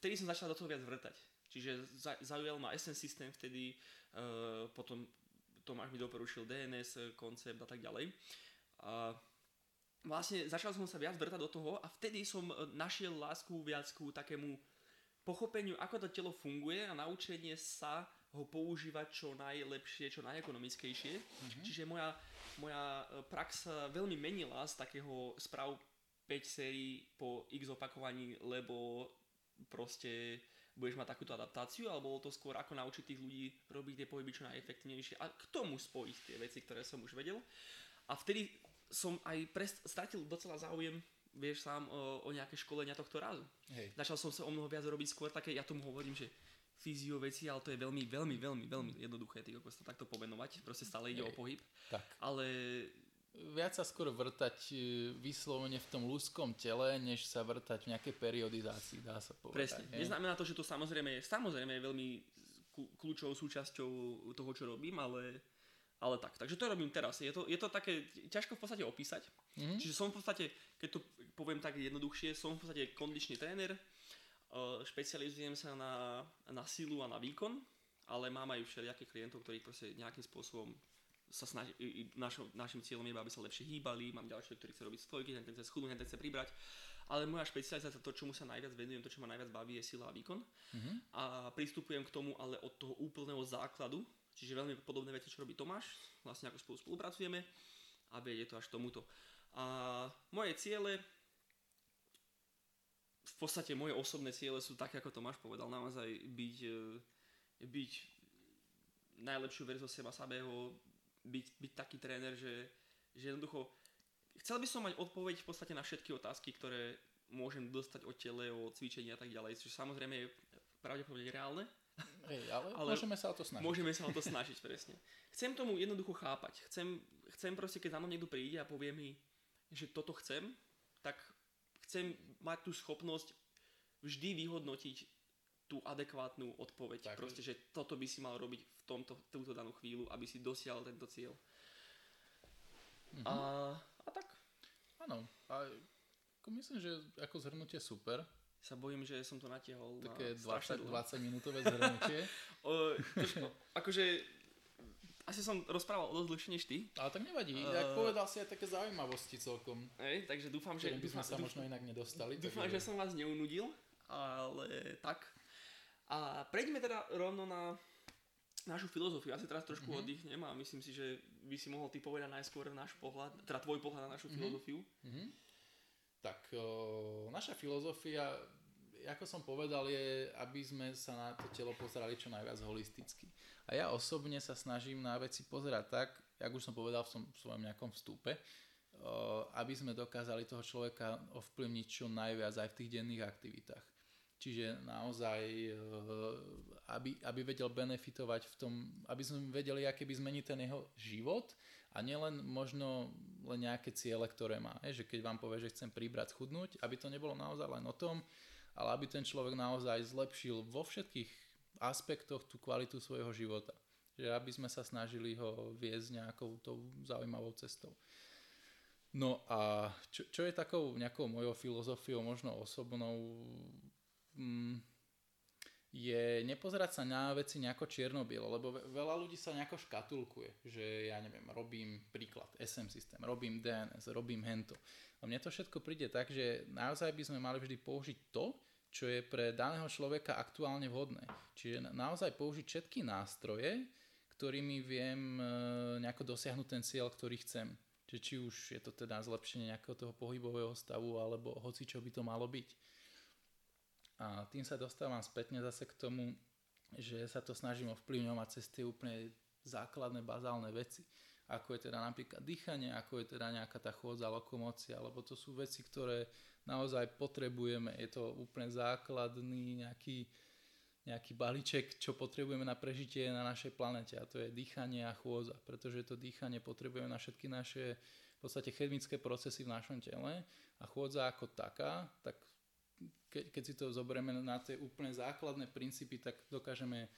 vtedy som začal do toho viac vrtať. Čiže zaujal ma Essence System vtedy, uh, potom Tomáš mi doporučil DNS koncept a tak ďalej. A vlastne začal som sa viac vrtať do toho a vtedy som e, našiel lásku viac ku takému pochopeniu, ako to telo funguje a naučenie sa ho používať čo najlepšie, čo najekonomickejšie. Mm-hmm. Čiže moja, moja e, prax sa veľmi menila z takého sprav 5 sérií po x opakovaní, lebo proste budeš mať takúto adaptáciu, alebo bolo to skôr ako naučiť tých ľudí robiť tie pohyby čo najefektívnejšie a k tomu spojiť tie veci, ktoré som už vedel. A vtedy som aj prest- stratil docela záujem vieš sám o, o nejaké školenia tohto razu. Hej. Začal som sa o mnoho viac robiť skôr také, ja tomu hovorím, že fyzio veci, ale to je veľmi, veľmi, veľmi, veľmi jednoduché, ty kokos to takto pomenovať, proste stále ide Hej. o pohyb. Tak. Ale Viac sa skôr vrtať e, vyslovene v tom ľudskom tele, než sa vrtať v nejakej periodizácii, dá sa povedať. presne, hej. neznamená to, že to samozrejme je, samozrejme je veľmi kľ- kľúčovou súčasťou toho, čo robím, ale, ale tak. Takže to robím teraz. Je to, je to také ťažko v podstate opísať. Mhm. Čiže som v podstate, keď to poviem tak jednoduchšie, som v podstate kondičný tréner, špecializujem sa na, na silu a na výkon, ale mám aj všelijakých klientov, ktorí proste nejakým spôsobom sa snaží, našo, našim cieľom je, aby sa lepšie hýbali, mám ďalšie, ktorí chce robiť stojky, ten chce schudnúť, ten chce pribrať, ale moja špecializácia, to, čomu sa najviac venujem, to, čo ma najviac baví, je sila a výkon Mhm. a pristupujem k tomu ale od toho úplného základu, čiže veľmi podobné veci, čo robí Tomáš, vlastne ako spolu spolupracujeme a vedie to až tomuto. A moje ciele, v podstate moje osobné ciele sú také, ako Tomáš povedal, naozaj byť, e, byť najlepšiu verziu seba samého, byť, byť taký tréner, že, že jednoducho chcel by som mať odpoveď v podstate na všetky otázky, ktoré môžem dostať o tele, o cvičení a tak ďalej, čo samozrejme je pravdepodobne reálne, Hej, ale, Ale môžeme sa o to snažiť. Môžeme sa o to snažiť, presne. Chcem tomu jednoducho chápať. Chcem, chcem proste, keď za mnou niekto príde a povie mi, že toto chcem, tak chcem mať tú schopnosť vždy vyhodnotiť tú adekvátnu odpoveď. Tak. proste, že toto by si mal robiť v tomto, túto danú chvíľu, aby si dosiahol tento cieľ. Mhm. A, a tak. Áno, a myslím, že ako zhrnutie super. Sa bojím, že som to natiahol Také na strašne 20, dlho. 20 minútové zhrnutie. [laughs] O, trošku, akože asi som rozprával o dosť dlhšie než ty. Ale tak nevadí, uh... povedal si aj také zaujímavosti celkom, Hej, takže dúfam, že, by sme sa dúfam, možno inak nedostali. Dúfam, že som vás neunudil, ale tak. A prejdeme teda rovno na našu filozofiu. Ja si teraz trošku Mhm. mm-hmm. oddychnem a myslím si, že by si mohol ty povedať najskôr náš pohľad, teda tvoj pohľad na našu Mhm. filozofiu. Mhm. Tak o, naša filozofia, ako som povedal, je, aby sme sa na to telo pozerali čo najviac holisticky. A ja osobne sa snažím na veci pozerať tak, jak už som povedal v tom svojom nejakom vstupe, aby sme dokázali toho človeka ovplyvniť čo najviac aj v tých denných aktivitách. Čiže naozaj, e, aby, aby vedel benefitovať v tom, aby sme vedeli, aké by zmeniť ten jeho život a nielen možno len nejaké ciele, ktoré má. Je, že keď vám povie, že chcem pribrať, schudnúť, aby to nebolo naozaj len o tom, ale aby ten človek naozaj zlepšil vo všetkých aspektoch tú kvalitu svojho života. Že aby sme sa snažili ho viesť nejakou tou zaujímavou cestou. No a čo, čo je takou nejakou mojou filozofiou, možno osobnou, mm, je nepozerať sa na veci nejako čierno-bielo, lebo ve- veľa ľudí sa nejako škatulkuje, že ja neviem, robím príklad SM systém, robím DNS, robím hento. A mne to všetko príde tak, že naozaj by sme mali vždy použiť to, čo je pre daného človeka aktuálne vhodné. Čiže na- naozaj použiť všetky nástroje, ktorými viem e, nejako dosiahnuť ten cieľ, ktorý chcem. Čiže či už je to teda zlepšenie nejakého toho pohybového stavu, alebo hoci čo by to malo byť. A tým sa dostávam spätne zase k tomu, že sa to snažím ovplyvňovať cez tie úplne základné, bazálne veci. Ako je teda napríklad dýchanie, ako je teda nejaká tá chôdza, lokomócia, lebo to sú veci, ktoré naozaj potrebujeme. Je to úplne základný nejaký, nejaký balíček, čo potrebujeme na prežitie na našej planete a to je dýchanie a chôdza, pretože to dýchanie potrebujeme na všetky naše v podstate chemické procesy v našom tele a chôdza ako taká, tak keď, keď si to zoberieme na tie úplne základné princípy, tak dokážeme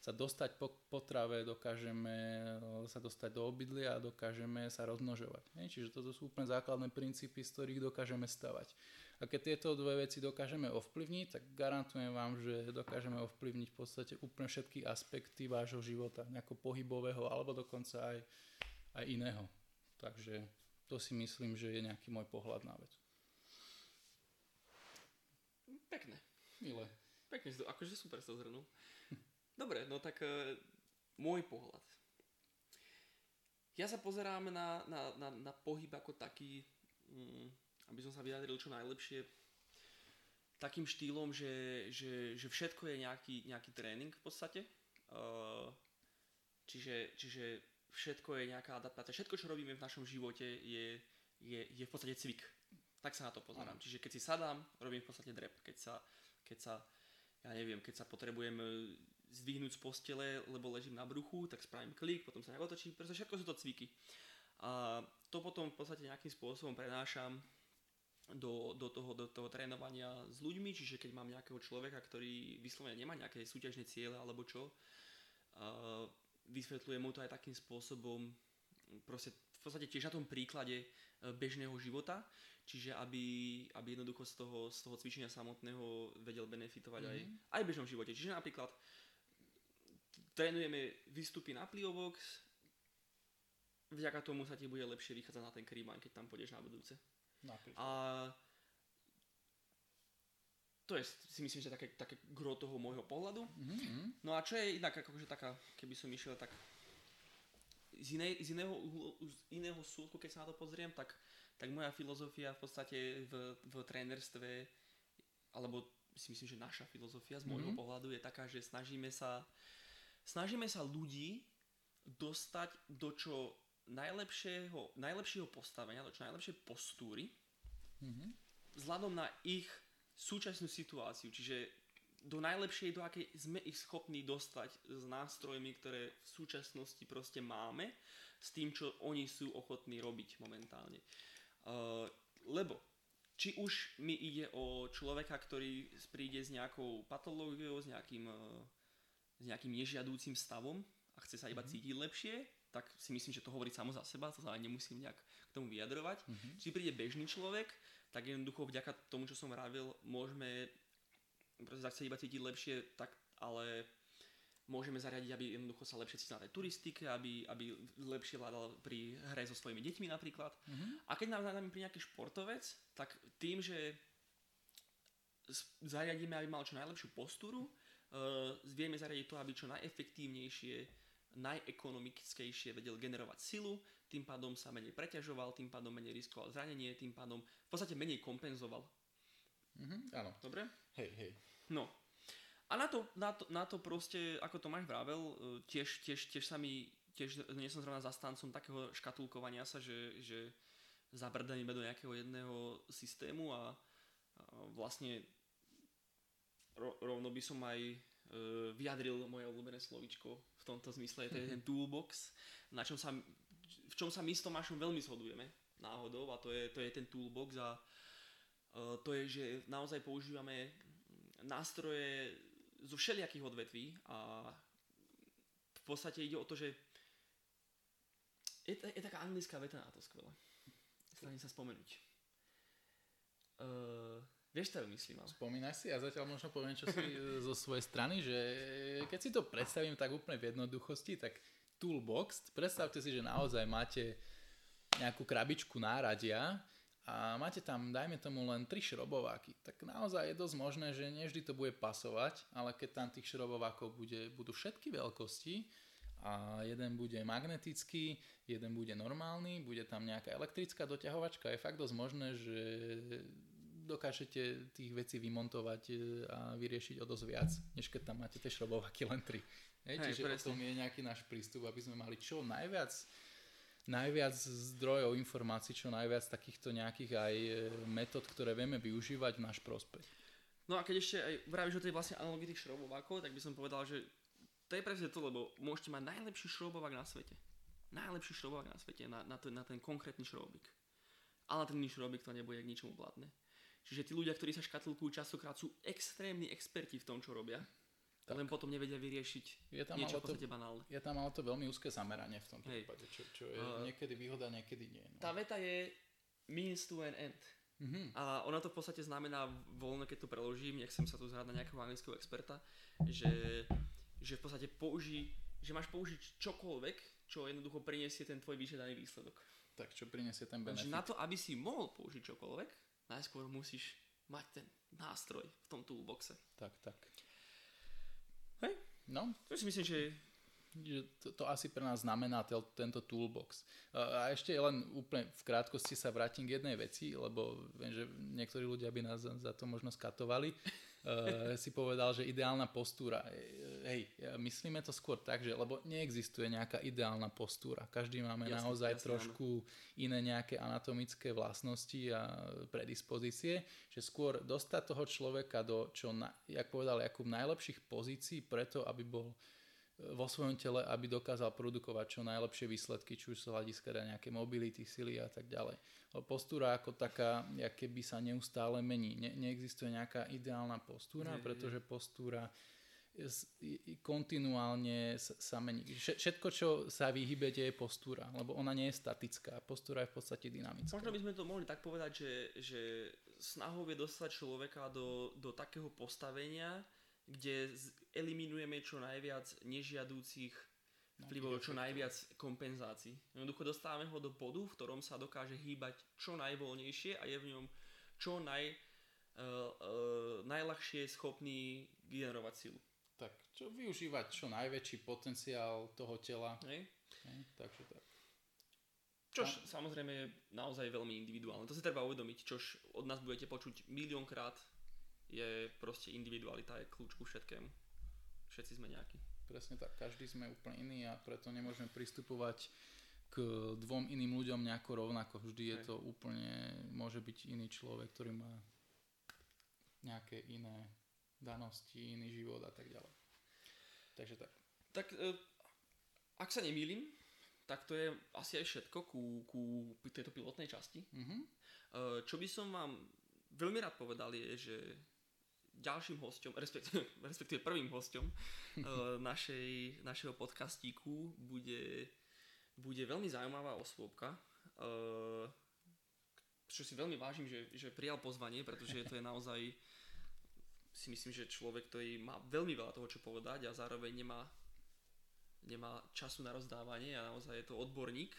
sa dostať po potrave, dokážeme e, sa dostať do obydlia a dokážeme sa rozmnožovať. Čiže toto sú úplne základné princípy, z ktorých dokážeme stavať. A keď tieto dve veci dokážeme ovplyvniť, tak garantujem vám, že dokážeme ovplyvniť v podstate úplne všetky aspekty vášho života, nejako pohybového alebo dokonca aj, aj iného. Takže to si myslím, že je nejaký môj pohľad na vec. Pekné. Milé. Pekne, si to, akože super to zhrnul. Dobre, no tak e, môj pohľad. Ja sa pozerám na, na, na, na pohyb ako taký, mm, aby som sa vyjadril čo najlepšie, takým štýlom, že, že, že všetko je nejaký, nejaký tréning v podstate. Uh, čiže, čiže všetko je nejaká adaptácia. Všetko, čo robíme v našom živote, je, je, je v podstate cvik. Tak sa na to pozerám. Čiže keď si sadám, robím v podstate drep. Keď sa, keď sa ja neviem, keď sa potrebujem e, zdvihnúť z postele, lebo ležím na bruchu, tak spravím klik, potom sa nejak otočím, všetko sú to cviky. A to potom v podstate nejakým spôsobom prenášam do, do, toho, do toho trénovania s ľuďmi, čiže keď mám nejakého človeka, ktorý vyslovene nemá nejaké súťažné ciele alebo čo, uh, vysvetľujem mu to aj takým spôsobom, proste v podstate tiež na tom príklade e, bežného života, čiže aby, aby jednoducho z toho, z toho cvičenia samotného vedel benefitovať mm-hmm. aj, mhm. aj v bežnom živote. Čiže napríklad trénujeme výstupy na pliovox, vďaka tomu sa ti bude lepšie vychádzať na ten kríbaň, keď tam pôjdeš na budúce. Napríklad. A to je si myslím, že také, také gro toho môjho pohľadu. Mm-hmm. No a čo je inak akože taká, keby som išiel tak z, inej, z, iného, z iného súdku, keď sa na to pozriem, tak, tak moja filozofia v podstate v, v trénerstve, alebo si myslím, že naša filozofia z môjho mm-hmm. pohľadu je taká, že snažíme sa, snažíme sa ľudí dostať do čo najlepšieho, najlepšieho postavenia, do čo najlepšej postúry, mm-hmm. vzhľadom na ich súčasnú situáciu, čiže do najlepšej, do akej sme ich schopní dostať s nástrojmi, ktoré v súčasnosti proste máme, s tým, čo oni sú ochotní robiť momentálne. Uh, lebo či už mi ide o človeka, ktorý príde s nejakou patológiou, s nejakým, uh, s nejakým nežiadúcim stavom a chce sa iba mm-hmm. cítiť lepšie, tak si myslím, že to hovorí samo za seba, to sa nemusím nejak k tomu vyjadrovať. Mm-hmm. Či príde bežný človek, tak jednoducho vďaka tomu, čo som vravil, môžeme proste sa chce iba cítiť lepšie, tak ale môžeme zariadiť, aby jednoducho sa lepšie cítil na tej turistike, aby, aby lepšie vládal pri hre so svojimi deťmi napríklad. Mm-hmm. A keď nám, nám pri nejaký športovec, tak tým, že zariadíme, aby mal čo najlepšiu postúru, uh, vieme zariadiť to, aby čo najefektívnejšie, najekonomickejšie vedel generovať silu, tým pádom sa menej preťažoval, tým pádom menej riskoval zranenie, tým pádom v podstate menej kompenzoval. Mhm, áno. Dobre? Hej, hej. No. A na to, na to, na to proste, ako Tomáš vravel, e, tiež, tiež, tiež sa mi, tiež nie som zrovna zastancom takého škatulkovania sa, že, že zabrdaníme do nejakého jedného systému a, a vlastne ro, rovno by som aj e, vyjadril moje obľúbené slovičko v tomto zmysle, to je ten toolbox, na čom sa v čom sa my s Tomášom veľmi shodujeme náhodou a to je, to je ten toolbox a uh, to je, že naozaj používame nástroje zo všelijakých odvetví a v podstate ide o to, že je, je taká anglická veta na to skvelé. Stanem sa spomenúť. Uh, vieš, čo myslím, ale... Spomínaj si, ja zatiaľ možno poviem čo si [laughs] zo svojej strany, že keď si to predstavím tak úplne v jednoduchosti, tak toolbox, predstavte si, že naozaj máte nejakú krabičku náradia a máte tam, dajme tomu, len 3 šrobováky, tak naozaj je dosť možné, že nevždy to bude pasovať, ale keď tam tých šrobovákov bude, budú všetky veľkosti a jeden bude magnetický, jeden bude normálny, bude tam nejaká elektrická doťahovačka, je fakt dosť možné, že dokážete tých vecí vymontovať e, a vyriešiť o dosť viac, než keď tam máte tie šrobováky len 3. Hej, Hej, čiže presne. o tom je nejaký náš prístup, aby sme mali čo najviac najviac zdrojov informácií, čo najviac takýchto nejakých aj e, metód, ktoré vieme využívať v náš prospech. No a keď ešte aj vravíš o tej vlastne analogii tých šrobovákov, tak by som povedal, že to je presne to, lebo môžete mať najlepší šrobovák na svete. Najlepší šrobovák na svete, na, na, ten, na ten konkrétny šrobík. Ale ten šrobík to nebude k ničomu platné. Čiže tí ľudia, ktorí sa škatulkujú častokrát sú extrémni experti v tom, čo robia tak. len potom nevedia vyriešiť je tam niečo v podstate banálne. Je tam ale to veľmi úzke zameranie v tom prípade, čo, čo je uh, niekedy výhoda, niekedy nie. No. Tá veta je means to an end. Mm-hmm. A ona to v podstate znamená voľno, keď to preložím, nechcem sa tu zhrať na nejakého anglického experta, že, že v podstate použij, že máš použiť čokoľvek, čo jednoducho priniesie ten tvoj vyžiadaný výsledok. Tak čo priniesie ten benefit? Takže na to, aby si mohol použiť čokoľvek, najskôr musíš mať ten nástroj v tom toolboxe. Tak, tak. Hej? No. To si myslím, že to, to asi pre nás znamená tel, tento toolbox. A ešte len úplne v krátkosti sa vrátim k jednej veci, lebo viem, že niektorí ľudia by nás za to možno skatovali. Uh, si povedal, že ideálna postúra. Hej, myslíme to skôr tak, že lebo neexistuje nejaká ideálna postúra. Každý máme jasne, naozaj jasne, trošku áno. iné nejaké anatomické vlastnosti a predispozície, že skôr dostať toho človeka do čo, na, jak povedal, ako najlepších pozícií preto, aby bol vo svojom tele, aby dokázal produkovať čo najlepšie výsledky, či už z hľadiska nejaké mobility, sily a tak ďalej. Postúra ako taká, keby sa neustále mení. Ne, neexistuje nejaká ideálna postúra, pretože postúra kontinuálne sa mení. Všetko, čo sa vyhybete, je postúra, lebo ona nie je statická. Postúra je v podstate dynamická. Možno by sme to mohli tak povedať, že, že snahou je dostať človeka do, do takého postavenia, kde eliminujeme čo najviac nežiadúcich vplyvov, čo najviac kompenzácií. Jednoducho dostávame ho do bodu, v ktorom sa dokáže hýbať čo najvoľnejšie a je v ňom čo naj, uh, uh, najľahšie schopný generovať silu. Tak, čo využívať čo najväčší potenciál toho tela. Hej. Hej, takže tak. Čož samozrejme je naozaj veľmi individuálne. To si treba uvedomiť, čož od nás budete počuť miliónkrát je proste individualita, je kľúč ku všetkému. Všetci sme nejakí. Presne tak, každý sme úplne iný a preto nemôžeme pristupovať k dvom iným ľuďom nejako rovnako. Vždy je to úplne, môže byť iný človek, ktorý má nejaké iné danosti, iný život a tak ďalej. Takže tak. Tak e, ak sa nemýlim, tak to je asi aj všetko ku, ku tejto pilotnej časti. Mm-hmm. Čo by som vám veľmi rád povedal je, že ďalším hostom, respektíve, [laughs] respektíve prvým hostom uh, [laughs] našej, našeho podcastíku bude, bude veľmi zaujímavá osôbka, uh, čo si veľmi vážim, že, že prijal pozvanie, pretože to je naozaj si myslím, že človek, ktorý má veľmi veľa toho, čo povedať a zároveň nemá, nemá času na rozdávanie a naozaj je to odborník.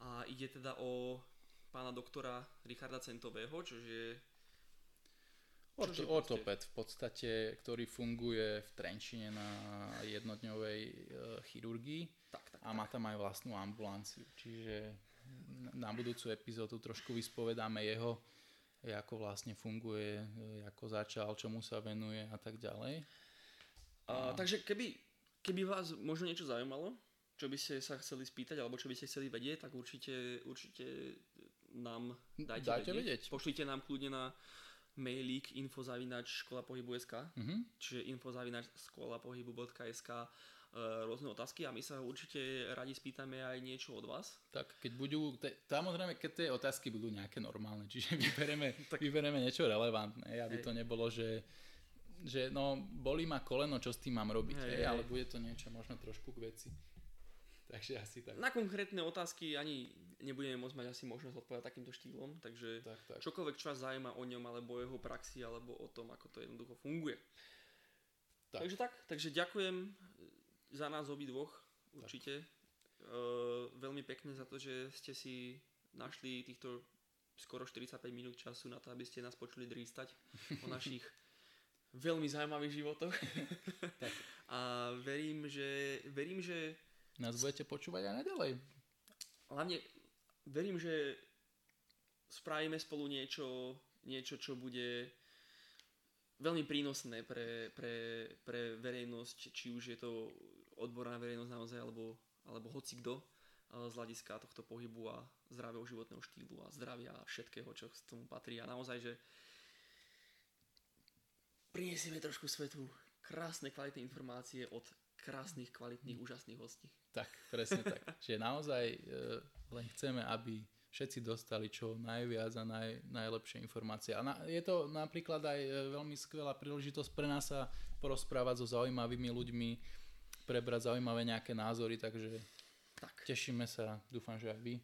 A ide teda o pána doktora Richarda Centového, čo je Orto, ortoped v podstate, ktorý funguje v Trenčine na jednodňovej e, chirurgii tak, tak, a má tam aj vlastnú ambulanciu. Čiže na budúcu epizódu trošku vyspovedáme jeho, ako vlastne funguje, e, ako začal, čomu sa venuje a tak ďalej. A, a... Takže keby, keby vás možno niečo zaujímalo, čo by ste sa chceli spýtať alebo čo by ste chceli vedieť, tak určite, určite nám dajte, dajte vedieť. vedieť. Pošlite nám kľudne na mailík infozavinač škola pohybu.sk mm-hmm. čiže infozavinač škola pohybu.sk e, rôzne otázky a my sa určite radi spýtame aj niečo od vás. Tak keď budú, te, samozrejme keď tie otázky budú nejaké normálne, čiže [laughs] vybereme, tak... vybereme niečo relevantné, aby Hej. to nebolo, že že no, bolí ma koleno, čo s tým mám robiť, hej, hej, ale bude to niečo možno trošku k veci. [laughs] Takže asi tak. Na konkrétne otázky ani nebudeme môcť mať asi možnosť odpovedať takýmto štýlom, takže tak, tak. čokoľvek, čo vás zaujíma o ňom, alebo o jeho praxi, alebo o tom, ako to jednoducho funguje. Tak. Takže tak, takže ďakujem za nás obidvoch, určite. Uh, veľmi pekne za to, že ste si našli týchto skoro 45 minút času na to, aby ste nás počuli drístať [laughs] o našich veľmi zaujímavých životoch. A verím, že, verím, že nás budete počúvať aj naďalej. Hlavne verím, že spravíme spolu niečo, niečo čo bude veľmi prínosné pre, pre, pre verejnosť, či už je to odborná verejnosť naozaj, alebo, alebo hoci kto z hľadiska tohto pohybu a zdravého životného štýlu a zdravia všetkého, čo k tomu patrí. A naozaj, že prinesieme trošku svetu krásne kvalitné informácie od krásnych, kvalitných, úžasných hostí. Tak, presne tak. [laughs] Čiže naozaj e, len chceme, aby všetci dostali čo najviac a naj, najlepšie informácie. A na, je to napríklad aj e, veľmi skvelá príležitosť pre nás sa porozprávať so zaujímavými ľuďmi, prebrať zaujímavé nejaké názory, takže tak. tešíme sa, dúfam, že aj vy.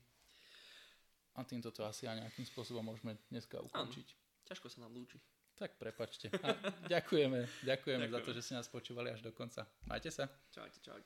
A týmto to asi aj nejakým spôsobom môžeme dneska ukončiť. Áno, ťažko sa nám lúči. Tak prepačte. A ďakujeme, ďakujeme za to, že ste nás počúvali až do konca. Majte sa. Čaute, čaute.